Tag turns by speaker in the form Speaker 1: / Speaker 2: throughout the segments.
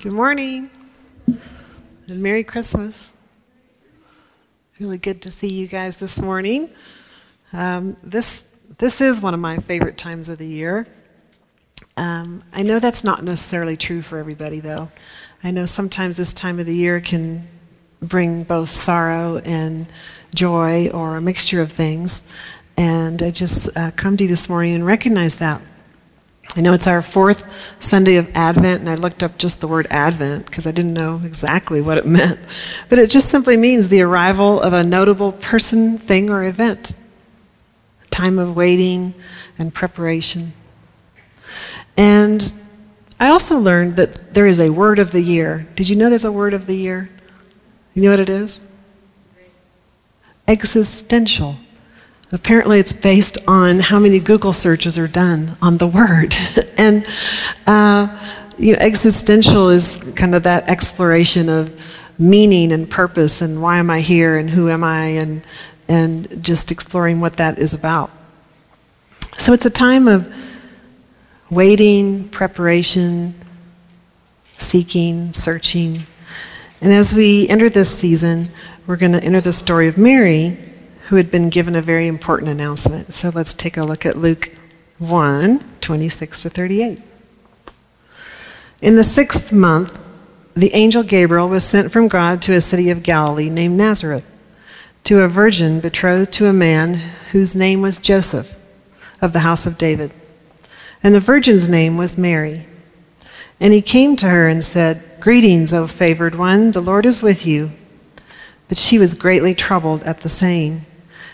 Speaker 1: Good morning. And Merry Christmas. Really good to see you guys this morning. Um, this, this is one of my favorite times of the year. Um, I know that's not necessarily true for everybody, though. I know sometimes this time of the year can bring both sorrow and joy or a mixture of things. And I just uh, come to you this morning and recognize that. I know it's our fourth Sunday of Advent, and I looked up just the word Advent because I didn't know exactly what it meant. But it just simply means the arrival of a notable person, thing, or event. A time of waiting and preparation. And I also learned that there is a word of the year. Did you know there's a word of the year? You know what it is? Existential. Apparently, it's based on how many Google searches are done on the word. and uh, you know, existential is kind of that exploration of meaning and purpose and why am I here and who am I and, and just exploring what that is about. So it's a time of waiting, preparation, seeking, searching. And as we enter this season, we're going to enter the story of Mary who had been given a very important announcement. So let's take a look at Luke 1 26 to 38. In the sixth month, the angel Gabriel was sent from God to a city of Galilee named Nazareth, to a virgin betrothed to a man whose name was Joseph, of the house of David. And the virgin's name was Mary. And he came to her and said, Greetings, O favored one, the Lord is with you. But she was greatly troubled at the saying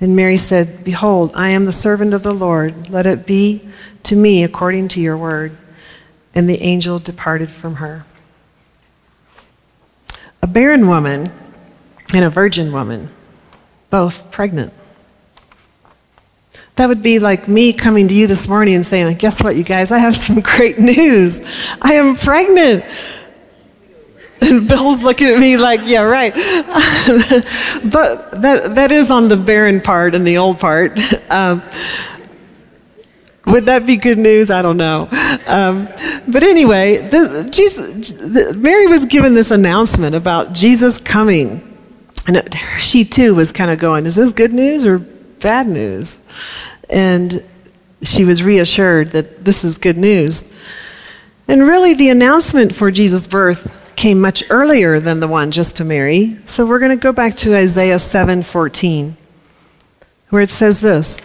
Speaker 1: And Mary said, Behold, I am the servant of the Lord. Let it be to me according to your word. And the angel departed from her. A barren woman and a virgin woman, both pregnant. That would be like me coming to you this morning and saying, Guess what, you guys? I have some great news. I am pregnant. And Bill's looking at me like, yeah, right. but that, that is on the barren part and the old part. Um, would that be good news? I don't know. Um, but anyway, this, Jesus, Mary was given this announcement about Jesus coming. And it, she too was kind of going, is this good news or bad news? And she was reassured that this is good news. And really, the announcement for Jesus' birth came much earlier than the one just to Mary. So we're going to go back to Isaiah 7:14, where it says this: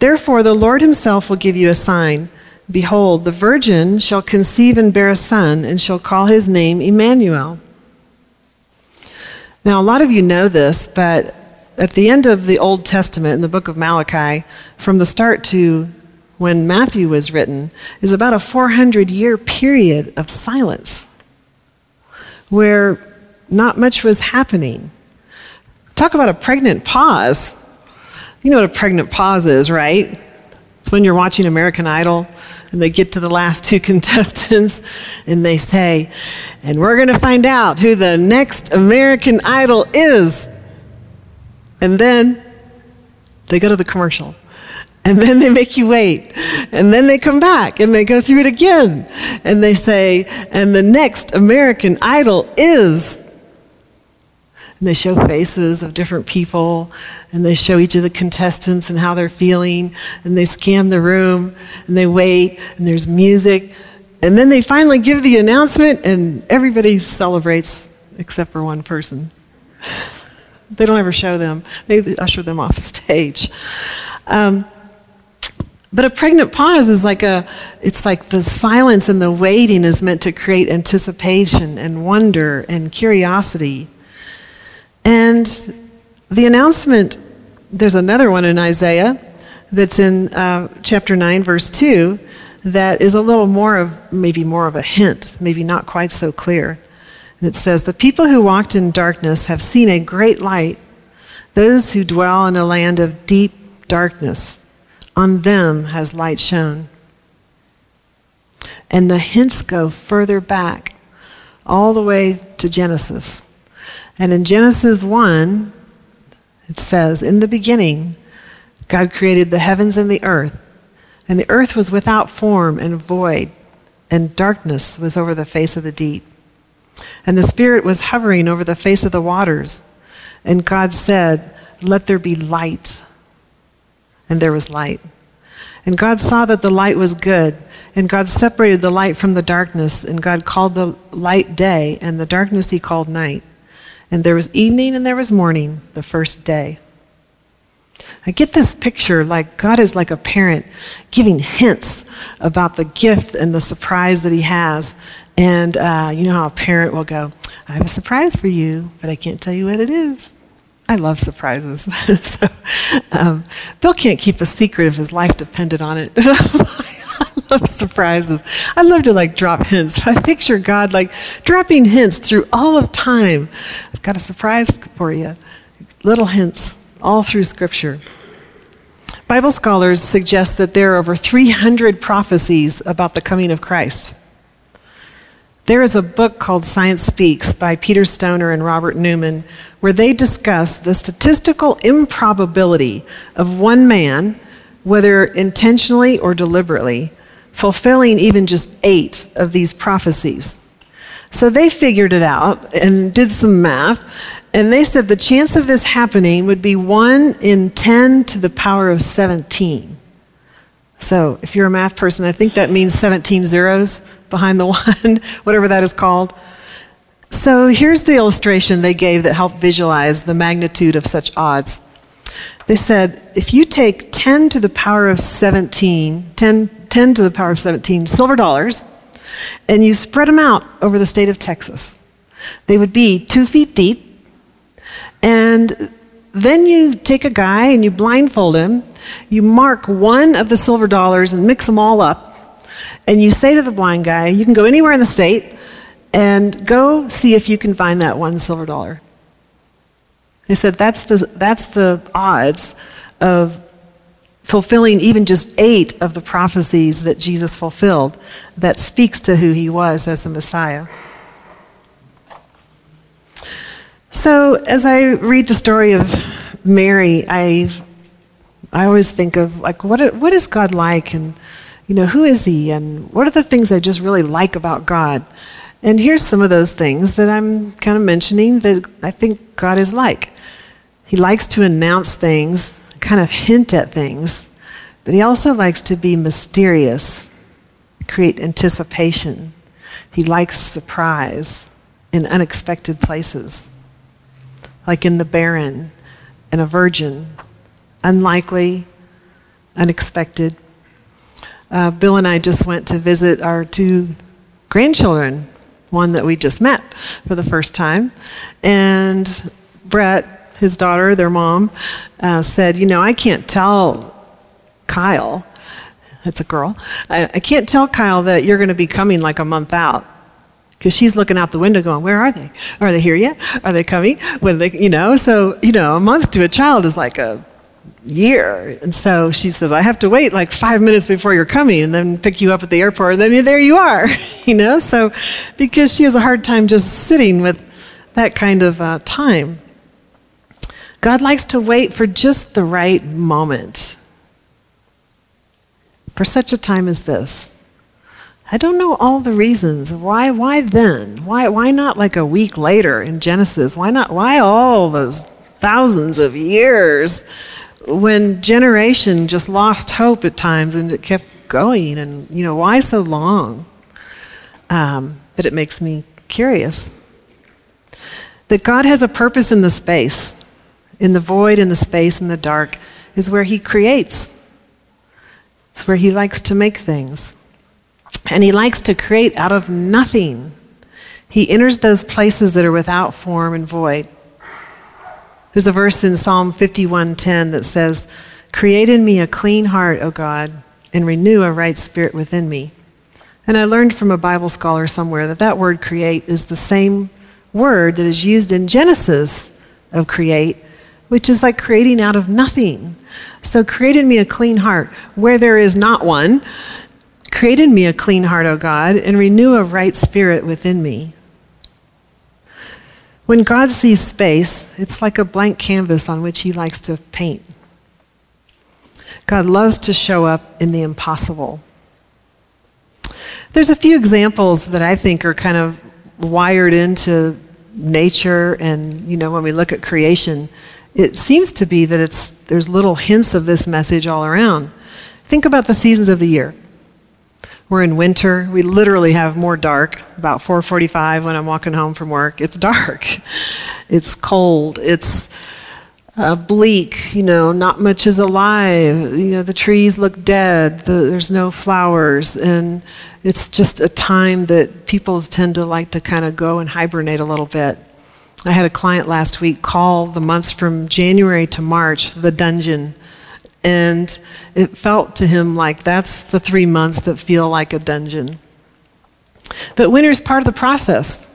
Speaker 1: Therefore the Lord himself will give you a sign. Behold, the virgin shall conceive and bear a son, and shall call his name Emmanuel. Now, a lot of you know this, but at the end of the Old Testament, in the book of Malachi, from the start to when Matthew was written, is about a 400 year period of silence where not much was happening. Talk about a pregnant pause. You know what a pregnant pause is, right? It's when you're watching American Idol and they get to the last two contestants and they say, and we're going to find out who the next American Idol is. And then they go to the commercial. And then they make you wait. And then they come back and they go through it again. And they say, and the next American Idol is. And they show faces of different people and they show each of the contestants and how they're feeling. And they scan the room and they wait and there's music. and then they finally give the announcement, and everybody celebrates except for one person. They don't ever show them, they usher them off the stage. Um, but a pregnant pause is like a, it's like the silence and the waiting is meant to create anticipation and wonder and curiosity. And the announcement, there's another one in Isaiah that's in uh, chapter 9, verse 2, that is a little more of, maybe more of a hint, maybe not quite so clear. And it says, The people who walked in darkness have seen a great light. Those who dwell in a land of deep darkness, on them has light shone. And the hints go further back, all the way to Genesis. And in Genesis 1, it says, In the beginning, God created the heavens and the earth, and the earth was without form and void, and darkness was over the face of the deep. And the Spirit was hovering over the face of the waters. And God said, Let there be light. And there was light. And God saw that the light was good. And God separated the light from the darkness. And God called the light day, and the darkness he called night. And there was evening and there was morning the first day. I get this picture like God is like a parent giving hints about the gift and the surprise that he has. And uh, you know how a parent will go, I have a surprise for you, but I can't tell you what it is. I love surprises. so, um, Bill can't keep a secret if his life depended on it. I love surprises. I love to like drop hints. I picture God like dropping hints through all of time. I've got a surprise for you. Little hints all through Scripture. Bible scholars suggest that there are over 300 prophecies about the coming of Christ. There is a book called Science Speaks by Peter Stoner and Robert Newman where they discuss the statistical improbability of one man, whether intentionally or deliberately, fulfilling even just eight of these prophecies. So they figured it out and did some math, and they said the chance of this happening would be 1 in 10 to the power of 17. So if you're a math person, I think that means 17 zeros behind the one, whatever that is called. So here's the illustration they gave that helped visualize the magnitude of such odds. They said if you take 10 to the power of 17, 10, 10 to the power of 17 silver dollars, and you spread them out over the state of Texas, they would be two feet deep. And then you take a guy and you blindfold him, you mark one of the silver dollars and mix them all up, and you say to the blind guy, You can go anywhere in the state and go see if you can find that one silver dollar. He said that's the, that's the odds of fulfilling even just eight of the prophecies that Jesus fulfilled that speaks to who he was as the Messiah. So, as I read the story of Mary, I, I always think of like, what, what is God like? And you know, who is he and what are the things I just really like about God? And here's some of those things that I'm kind of mentioning that I think God is like. He likes to announce things, kind of hint at things, but he also likes to be mysterious, create anticipation. He likes surprise in unexpected places, like in the barren and a virgin, unlikely, unexpected, uh, Bill and I just went to visit our two grandchildren, one that we just met for the first time. And Brett, his daughter, their mom, uh, said, You know, I can't tell Kyle, that's a girl, I, I can't tell Kyle that you're going to be coming like a month out. Because she's looking out the window going where are they? Are they here yet? Are they coming? When they you know so you know a month to a child is like a year. And so she says, I have to wait like five minutes before you're coming and then pick you up at the airport, and then there you are, you know? So, because she has a hard time just sitting with that kind of uh, time. God likes to wait for just the right moment. For such a time as this. I don't know all the reasons. Why why then? Why why not like a week later in Genesis? Why not why all those thousands of years? When generation just lost hope at times and it kept going and you know why so long um, but it makes me curious. That God has a purpose in the space, in the void, in the space, in the dark, is where He creates. It's where He likes to make things. And He likes to create out of nothing. He enters those places that are without form and void. There's a verse in Psalm 51:10 that says, "Create in me a clean heart, O God, and renew a right spirit within me." And I learned from a Bible scholar somewhere that that word create is the same word that is used in Genesis of create, which is like creating out of nothing. So create in me a clean heart where there is not one. Create in me a clean heart, O God, and renew a right spirit within me. When God sees space, it's like a blank canvas on which he likes to paint. God loves to show up in the impossible. There's a few examples that I think are kind of wired into nature and you know when we look at creation it seems to be that it's there's little hints of this message all around think about the seasons of the year we're in winter we literally have more dark about 4.45 when i'm walking home from work it's dark it's cold it's uh, bleak, you know, not much is alive. You know, the trees look dead, the, there's no flowers, and it's just a time that people tend to like to kind of go and hibernate a little bit. I had a client last week call the months from January to March the dungeon. And it felt to him like that's the three months that feel like a dungeon. But winter is part of the process.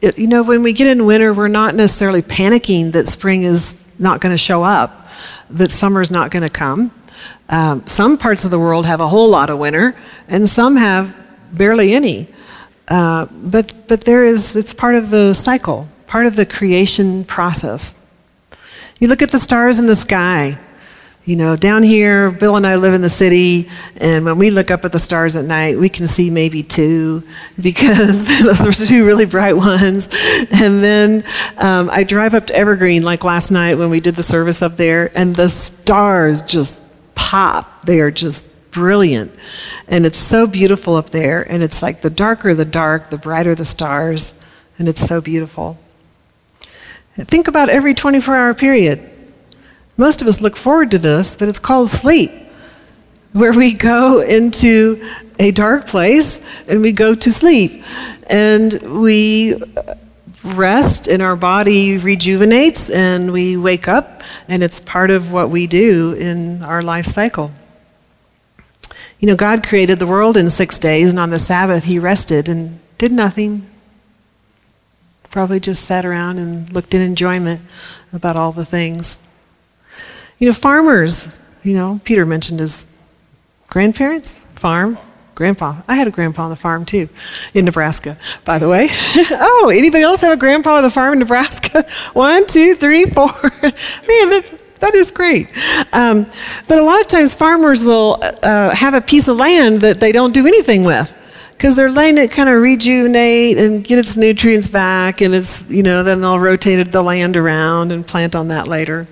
Speaker 1: It, you know, when we get in winter, we're not necessarily panicking that spring is not going to show up, that summer's not going to come. Um, some parts of the world have a whole lot of winter, and some have barely any. Uh, but, but there is, it's part of the cycle, part of the creation process. You look at the stars in the sky. You know, down here, Bill and I live in the city, and when we look up at the stars at night, we can see maybe two because those are two really bright ones. And then um, I drive up to Evergreen like last night when we did the service up there, and the stars just pop. They are just brilliant. And it's so beautiful up there, and it's like the darker the dark, the brighter the stars, and it's so beautiful. Think about every 24 hour period. Most of us look forward to this, but it's called sleep, where we go into a dark place and we go to sleep. And we rest and our body rejuvenates and we wake up, and it's part of what we do in our life cycle. You know, God created the world in six days, and on the Sabbath, He rested and did nothing. Probably just sat around and looked in enjoyment about all the things. You know, farmers, you know, Peter mentioned his grandparents, farm, grandpa. I had a grandpa on the farm too, in Nebraska, by the way. oh, anybody else have a grandpa on the farm in Nebraska? One, two, three, four. Man, that, that is great. Um, but a lot of times farmers will uh, have a piece of land that they don't do anything with because they're letting it kind of rejuvenate and get its nutrients back, and it's, you know, then they'll rotate the land around and plant on that later.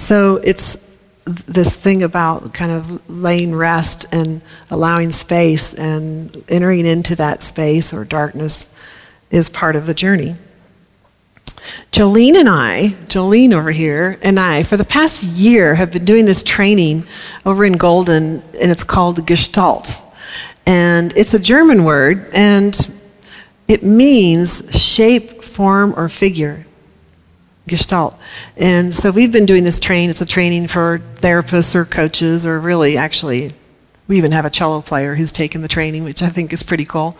Speaker 1: So it's this thing about kind of laying rest and allowing space and entering into that space or darkness is part of the journey. Jolene and I, Jolene over here, and I, for the past year have been doing this training over in Golden, and it's called Gestalt. And it's a German word, and it means shape, form, or figure. Gestalt. And so we've been doing this train. It's a training for therapists or coaches, or really, actually, we even have a cello player who's taken the training, which I think is pretty cool.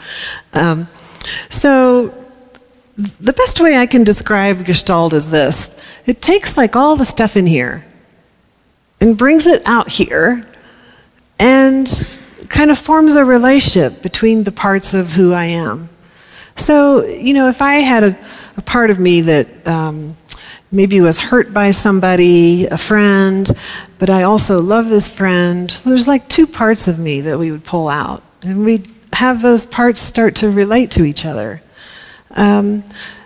Speaker 1: Um, so the best way I can describe Gestalt is this it takes like all the stuff in here and brings it out here and kind of forms a relationship between the parts of who I am. So, you know, if I had a, a part of me that um, maybe was hurt by somebody, a friend, but I also love this friend. There's like two parts of me that we would pull out, and we'd have those parts start to relate to each other. Um,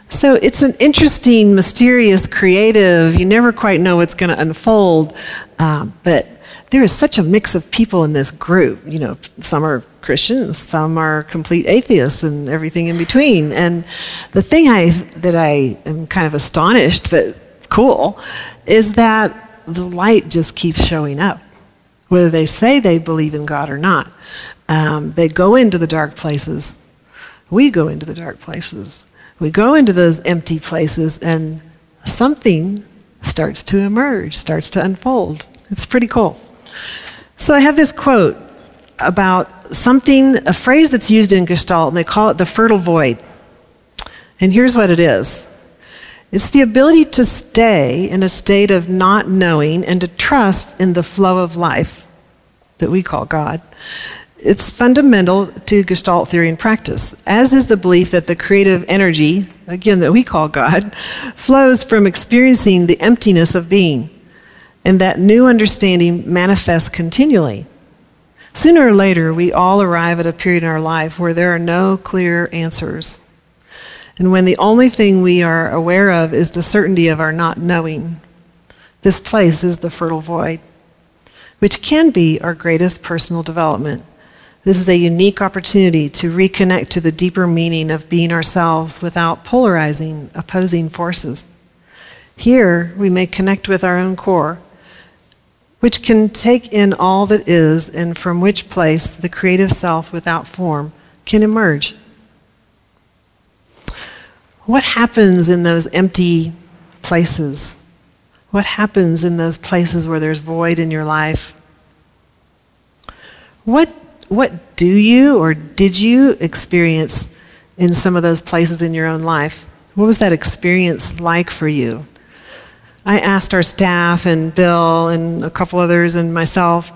Speaker 1: so it's an interesting, mysterious, creative, you never quite know what's going to unfold, uh, but there is such a mix of people in this group. You know, some are Christians, some are complete atheists, and everything in between. And the thing I that I am kind of astonished, but cool, is that the light just keeps showing up, whether they say they believe in God or not. Um, they go into the dark places. We go into the dark places. We go into those empty places, and something starts to emerge, starts to unfold. It's pretty cool. So I have this quote about something, a phrase that's used in Gestalt, and they call it the fertile void. And here's what it is it's the ability to stay in a state of not knowing and to trust in the flow of life that we call God. It's fundamental to Gestalt theory and practice, as is the belief that the creative energy, again, that we call God, flows from experiencing the emptiness of being, and that new understanding manifests continually. Sooner or later, we all arrive at a period in our life where there are no clear answers. And when the only thing we are aware of is the certainty of our not knowing, this place is the fertile void, which can be our greatest personal development. This is a unique opportunity to reconnect to the deeper meaning of being ourselves without polarizing, opposing forces. Here, we may connect with our own core, which can take in all that is, and from which place the creative self without form can emerge. What happens in those empty places? What happens in those places where there's void in your life? What what do you or did you experience in some of those places in your own life? What was that experience like for you? I asked our staff and Bill and a couple others and myself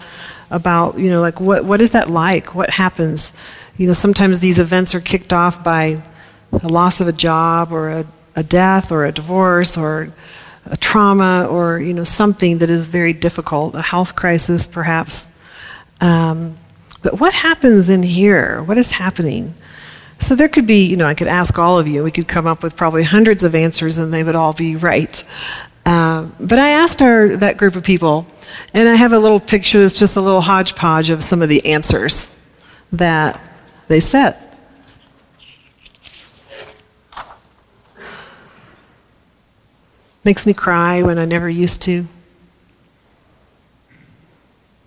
Speaker 1: about, you know, like what, what is that like? What happens? You know, sometimes these events are kicked off by a loss of a job or a, a death or a divorce or a trauma or, you know, something that is very difficult, a health crisis perhaps. Um, but what happens in here? What is happening? So there could be, you know, I could ask all of you, we could come up with probably hundreds of answers and they would all be right. Uh, but I asked our, that group of people, and I have a little picture that's just a little hodgepodge of some of the answers that they said. Makes me cry when I never used to.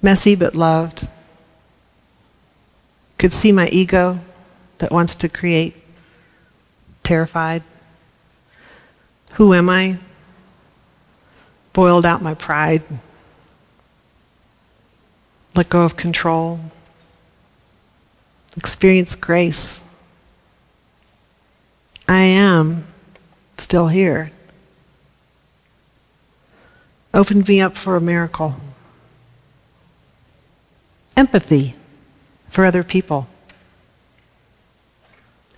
Speaker 1: Messy but loved could see my ego that wants to create, terrified. Who am I? Boiled out my pride. Let go of control. Experience grace. I am still here. Opened me up for a miracle. Empathy for other people.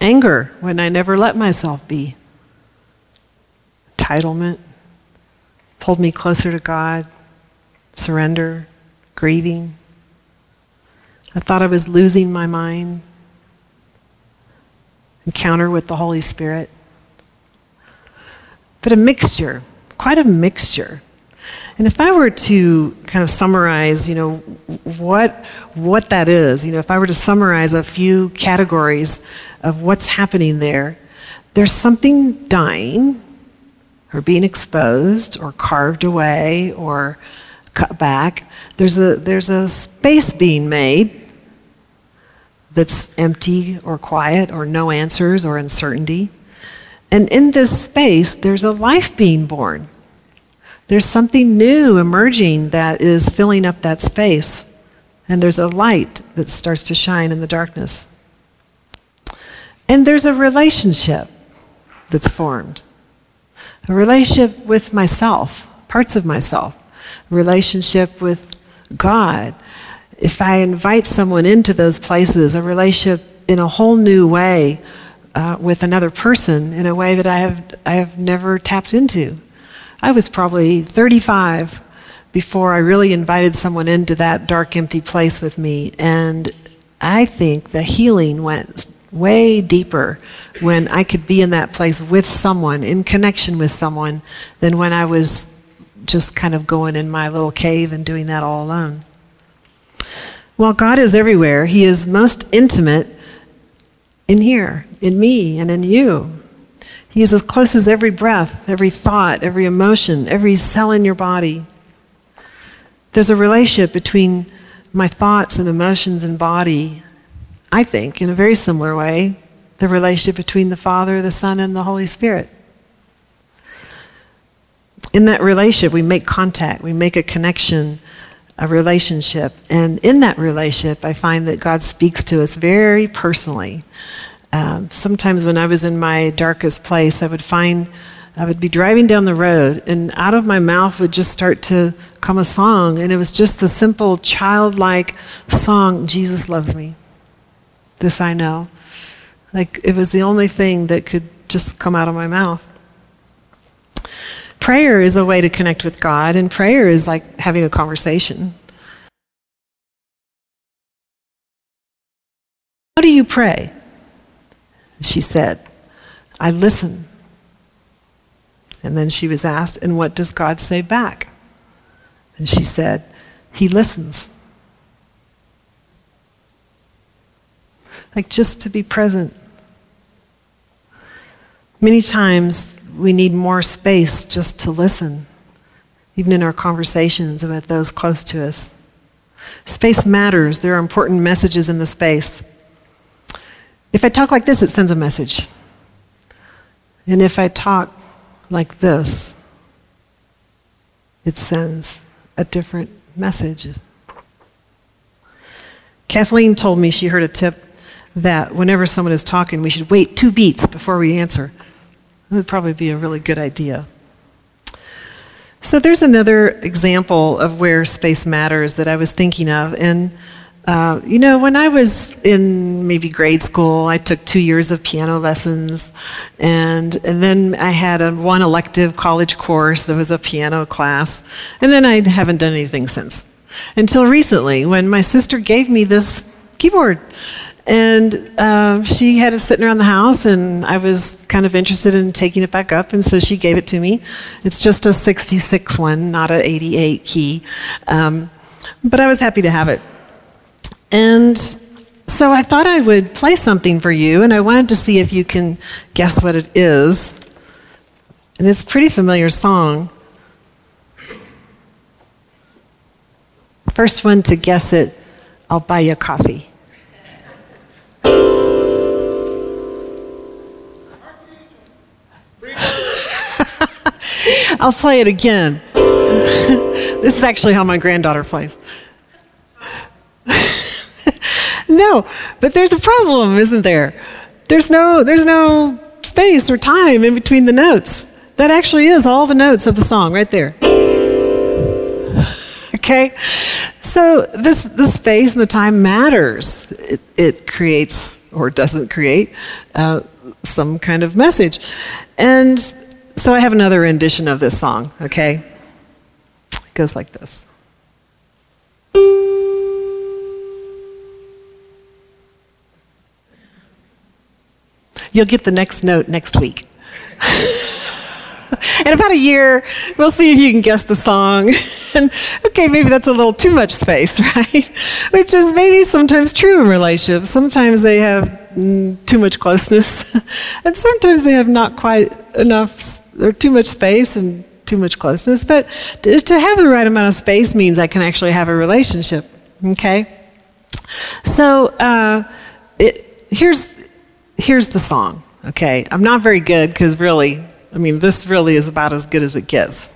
Speaker 1: Anger when I never let myself be. Entitlement pulled me closer to God. Surrender, grieving. I thought I was losing my mind. Encounter with the Holy Spirit. But a mixture, quite a mixture and if I were to kind of summarize, you know, what, what that is, you know, if I were to summarize a few categories of what's happening there, there's something dying or being exposed or carved away or cut back. There's a, there's a space being made that's empty or quiet or no answers or uncertainty. And in this space, there's a life being born. There's something new emerging that is filling up that space, and there's a light that starts to shine in the darkness. And there's a relationship that's formed a relationship with myself, parts of myself, a relationship with God. If I invite someone into those places, a relationship in a whole new way uh, with another person in a way that I have, I have never tapped into. I was probably 35 before I really invited someone into that dark, empty place with me. And I think the healing went way deeper when I could be in that place with someone, in connection with someone, than when I was just kind of going in my little cave and doing that all alone. While God is everywhere, He is most intimate in here, in me, and in you. He is as close as every breath, every thought, every emotion, every cell in your body. There's a relationship between my thoughts and emotions and body, I think, in a very similar way, the relationship between the Father, the Son, and the Holy Spirit. In that relationship, we make contact, we make a connection, a relationship. And in that relationship, I find that God speaks to us very personally. Um, sometimes when I was in my darkest place, I would find I would be driving down the road, and out of my mouth would just start to come a song, and it was just the simple childlike song Jesus loves me. This I know. Like it was the only thing that could just come out of my mouth. Prayer is a way to connect with God, and prayer is like having a conversation. How do you pray? She said, I listen. And then she was asked, And what does God say back? And she said, He listens. Like just to be present. Many times we need more space just to listen, even in our conversations with those close to us. Space matters. There are important messages in the space. If I talk like this, it sends a message. And if I talk like this, it sends a different message. Kathleen told me she heard a tip that whenever someone is talking, we should wait two beats before we answer. That would probably be a really good idea. So there's another example of where space matters that I was thinking of. And uh, you know, when I was in maybe grade school, I took two years of piano lessons, and and then I had a one elective college course that was a piano class, and then I haven't done anything since, until recently when my sister gave me this keyboard, and uh, she had it sitting around the house, and I was kind of interested in taking it back up, and so she gave it to me. It's just a 66 one, not an 88 key, um, but I was happy to have it. And so I thought I would play something for you, and I wanted to see if you can guess what it is. And it's a pretty familiar song. First one to guess it, I'll buy you coffee. I'll play it again. this is actually how my granddaughter plays. No, but there's a problem, isn't there? There's no, there's no space or time in between the notes. That actually is all the notes of the song right there. okay? So this the space and the time matters. It, it creates or doesn't create uh, some kind of message. And so I have another rendition of this song, okay? It goes like this. You'll get the next note next week. in about a year, we'll see if you can guess the song. and okay, maybe that's a little too much space, right? Which is maybe sometimes true in relationships. Sometimes they have mm, too much closeness, and sometimes they have not quite enough, or too much space and too much closeness. But to, to have the right amount of space means I can actually have a relationship, okay? So uh, it, here's here's the song, okay? I'm not very good because really, I mean, this really is about as good as it gets.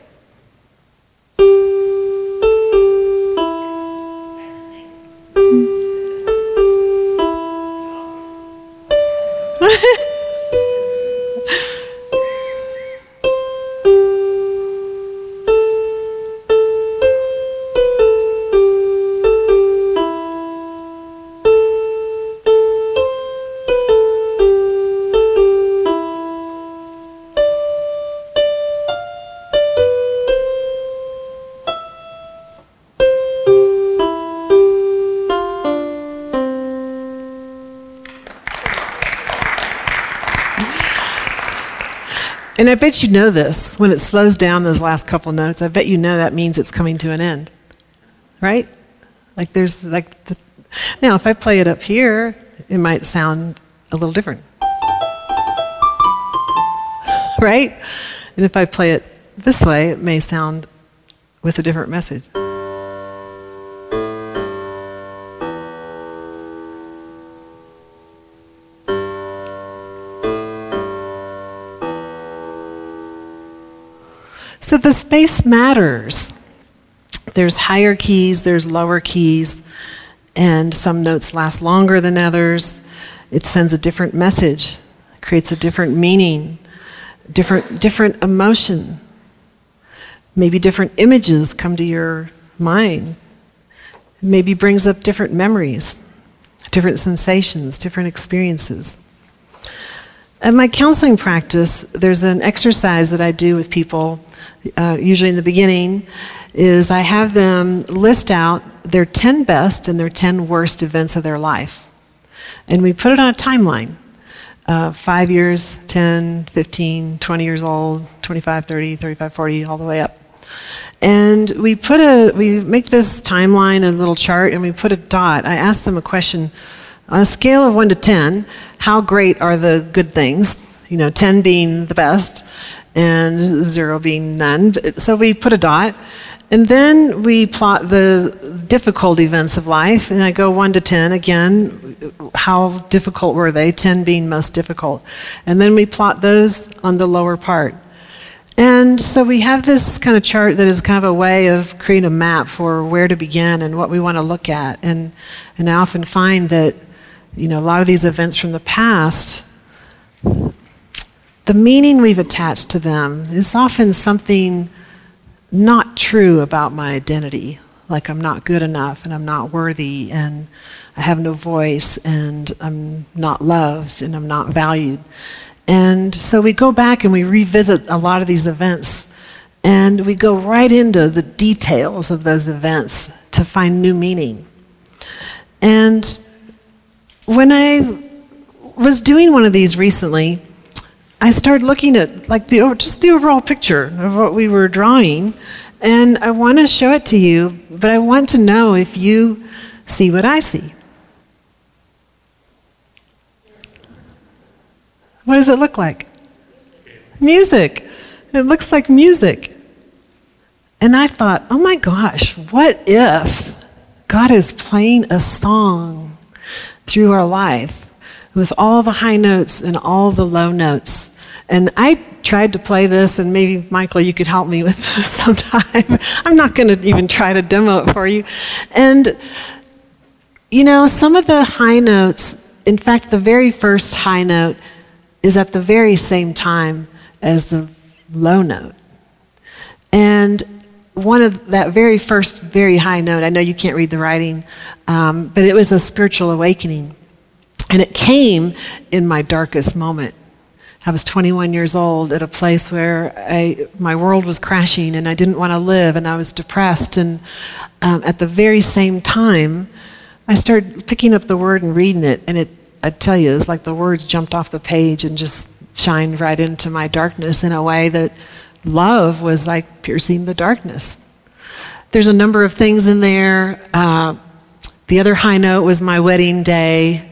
Speaker 1: And I bet you know this. When it slows down those last couple notes, I bet you know that means it's coming to an end. Right? Like there's like the, Now, if I play it up here, it might sound a little different. Right? And if I play it this way, it may sound with a different message. So the space matters. There's higher keys, there's lower keys, and some notes last longer than others. It sends a different message, creates a different meaning, different, different emotion. Maybe different images come to your mind. Maybe brings up different memories, different sensations, different experiences. In my counseling practice, there's an exercise that I do with people, uh, usually in the beginning, is I have them list out their 10 best and their 10 worst events of their life. And we put it on a timeline. Uh, five years, 10, 15, 20 years old, 25, 30, 35, 40, all the way up. And we put a, we make this timeline, a little chart, and we put a dot. I ask them a question on a scale of 1 to 10, how great are the good things? You know, 10 being the best and 0 being none. So we put a dot. And then we plot the difficult events of life, and I go 1 to 10. Again, how difficult were they? 10 being most difficult. And then we plot those on the lower part. And so we have this kind of chart that is kind of a way of creating a map for where to begin and what we want to look at. And, and I often find that you know, a lot of these events from the past, the meaning we've attached to them is often something not true about my identity. Like I'm not good enough and I'm not worthy and I have no voice and I'm not loved and I'm not valued. And so we go back and we revisit a lot of these events and we go right into the details of those events to find new meaning. And when I was doing one of these recently, I started looking at like the just the overall picture of what we were drawing, and I want to show it to you, but I want to know if you see what I see. What does it look like? Music. It looks like music. And I thought, oh my gosh, what if God is playing a song through our life with all the high notes and all the low notes. And I tried to play this, and maybe, Michael, you could help me with this sometime. I'm not going to even try to demo it for you. And, you know, some of the high notes, in fact, the very first high note is at the very same time as the low note. And one of that very first very high note, I know you can't read the writing, um, but it was a spiritual awakening. And it came in my darkest moment. I was 21 years old at a place where I, my world was crashing and I didn't want to live and I was depressed. And um, at the very same time, I started picking up the word and reading it. And it, I tell you, it's like the words jumped off the page and just shined right into my darkness in a way that love was like piercing the darkness. There's a number of things in there. Uh, the other high note was my wedding day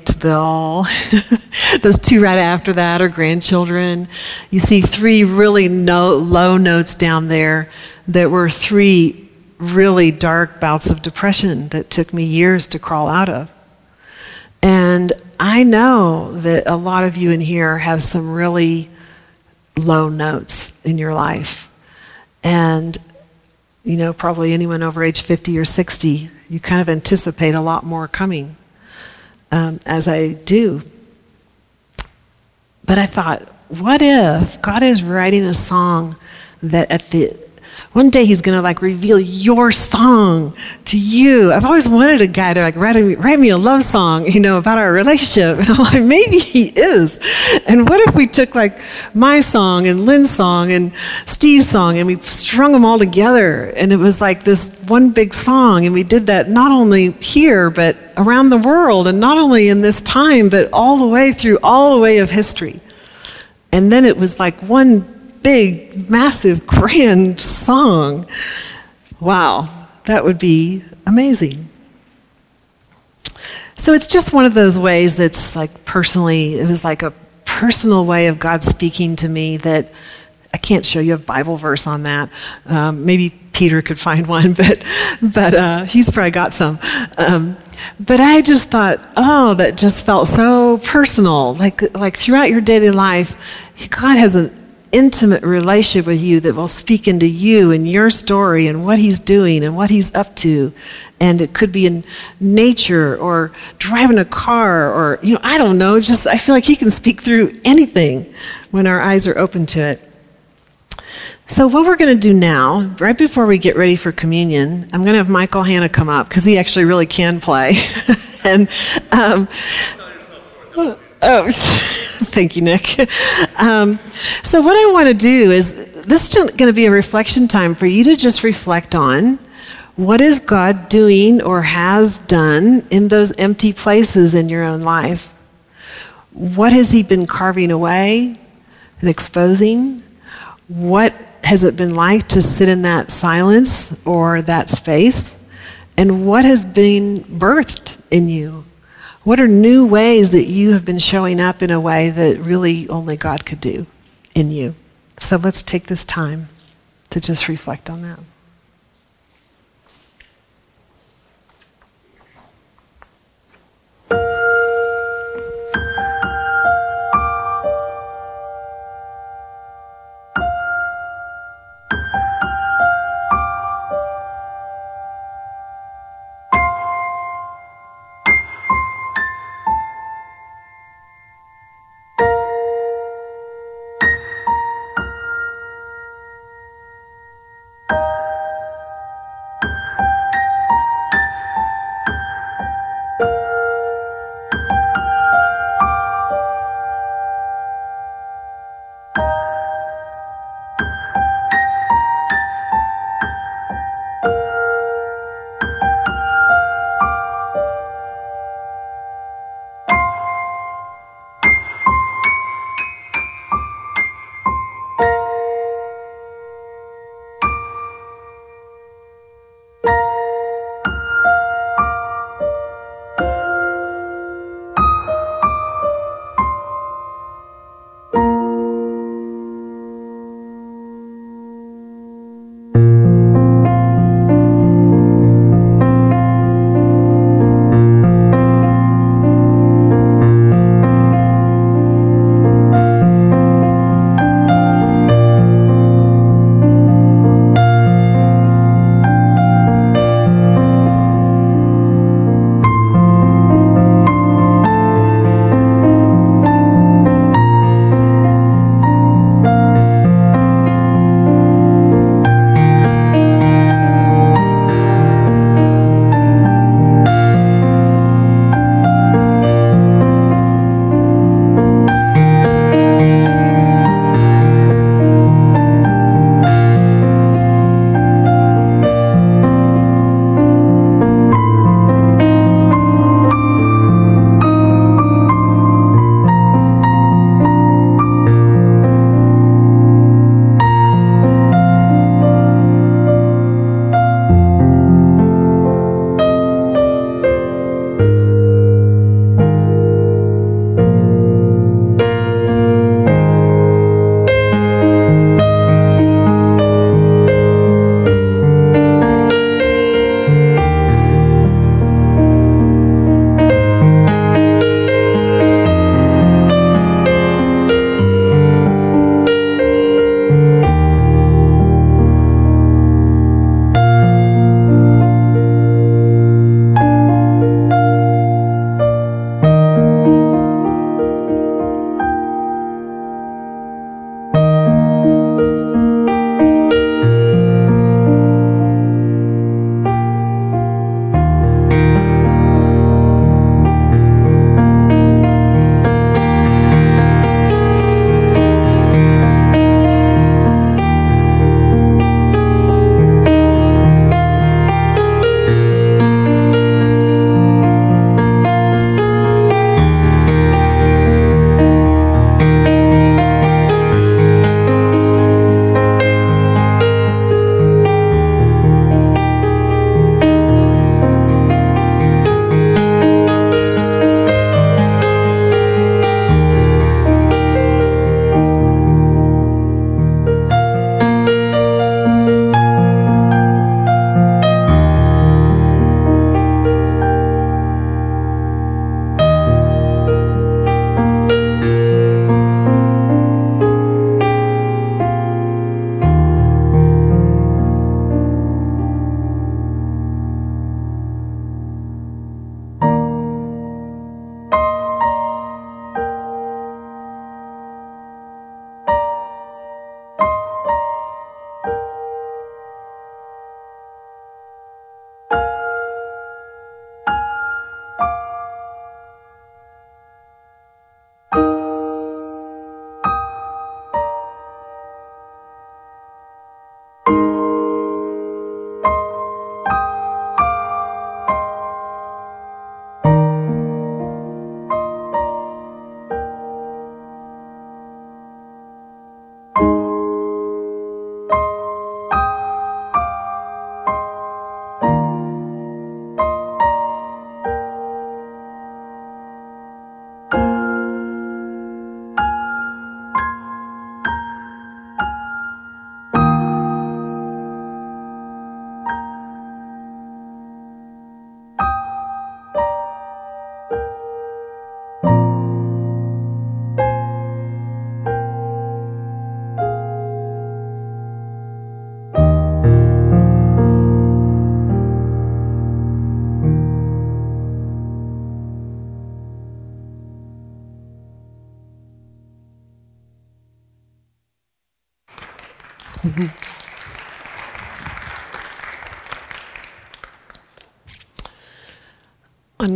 Speaker 1: Those two right after that are grandchildren. You see three really no, low notes down there that were three really dark bouts of depression that took me years to crawl out of. And I know that a lot of you in here have some really low notes in your life. And, you know, probably anyone over age 50 or 60, you kind of anticipate a lot more coming, um, as I do. But I thought, what if God is writing a song that at the one day he's to like reveal your song to you. I've always wanted a guy to like write, a, write me a love song, you know, about our relationship. And I'm like, maybe he is. And what if we took like my song and Lynn's song and Steve's song and we strung them all together and it was like this one big song and we did that not only here but around the world and not only in this time but all the way through all the way of history. And then it was like one big, massive, grand song. Wow, that would be amazing. So it's just one of those ways that's like personally, it was like a personal way of God speaking to me that I can't show you a Bible verse on that. Um, maybe Peter could find one, but, but uh, he's probably got some. Um, but I just thought, oh, that just felt so personal. Like, like throughout your daily life, God has an intimate relationship with you that will speak into you and your story and what he's doing and what he's up to. And it could be in nature or driving a car or, you know, I don't know. Just, I feel like he can speak through anything when our eyes are open to it. So, what we're going to do now, right before we get ready for communion, I'm going to have Michael Hanna come up because he actually really can play. and, um, oh, thank you, Nick. Um, so, what I want to do is this is going to be a reflection time for you to just reflect on what is God doing or has done in those empty places in your own life? What has He been carving away and exposing? What has it been like to sit in that silence or that space? And what has been birthed in you? What are new ways that you have been showing up in a way that really only God could do in you? So let's take this time to just reflect on that.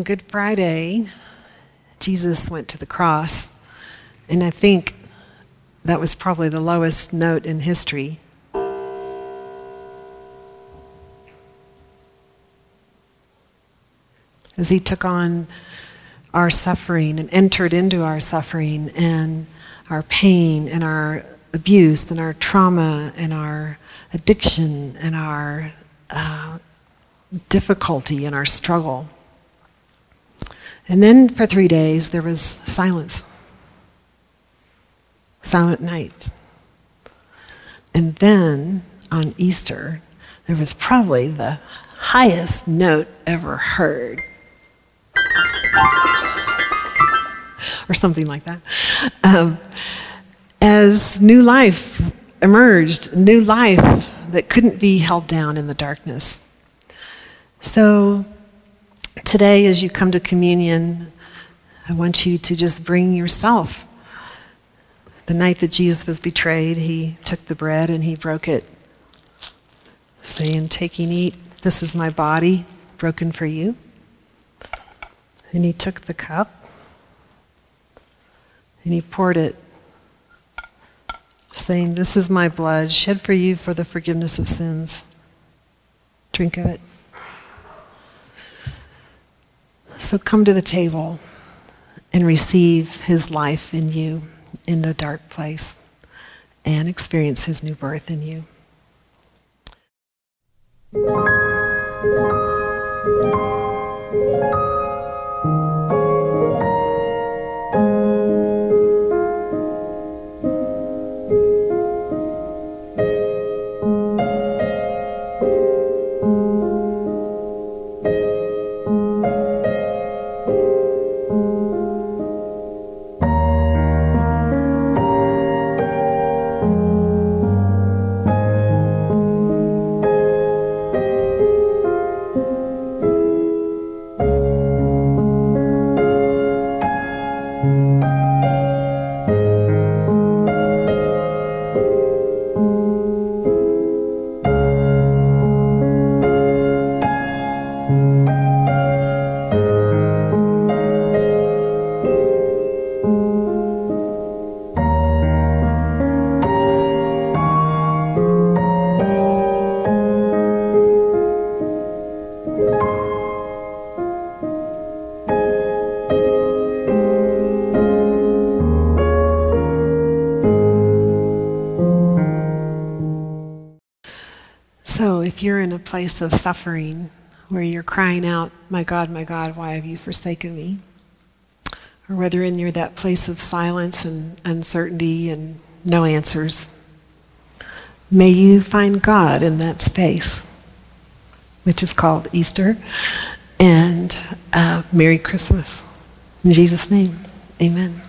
Speaker 1: Good Friday, Jesus went to the cross, and I think that was probably the lowest note in history. As he took on our suffering and entered into our suffering and our pain and our abuse and our trauma and our addiction and our uh, difficulty and our struggle. And then for three days, there was silence. Silent night. And then on Easter, there was probably the highest note ever heard. or something like that. Um, as new life emerged, new life that couldn't be held down in the darkness. So, Today, as you come to communion, I want you to just bring yourself. The night that Jesus was betrayed, he took the bread and he broke it, saying, Take and eat. This is my body broken for you. And he took the cup and he poured it, saying, This is my blood shed for you for the forgiveness of sins. Drink of it. So come to the table and receive his life in you in the dark place and experience his new birth in you. Place of suffering where you're crying out, My God, my God, why have you forsaken me? Or whether in you're that place of silence and uncertainty and no answers, may you find God in that space, which is called Easter, and uh, Merry Christmas. In Jesus' name, amen.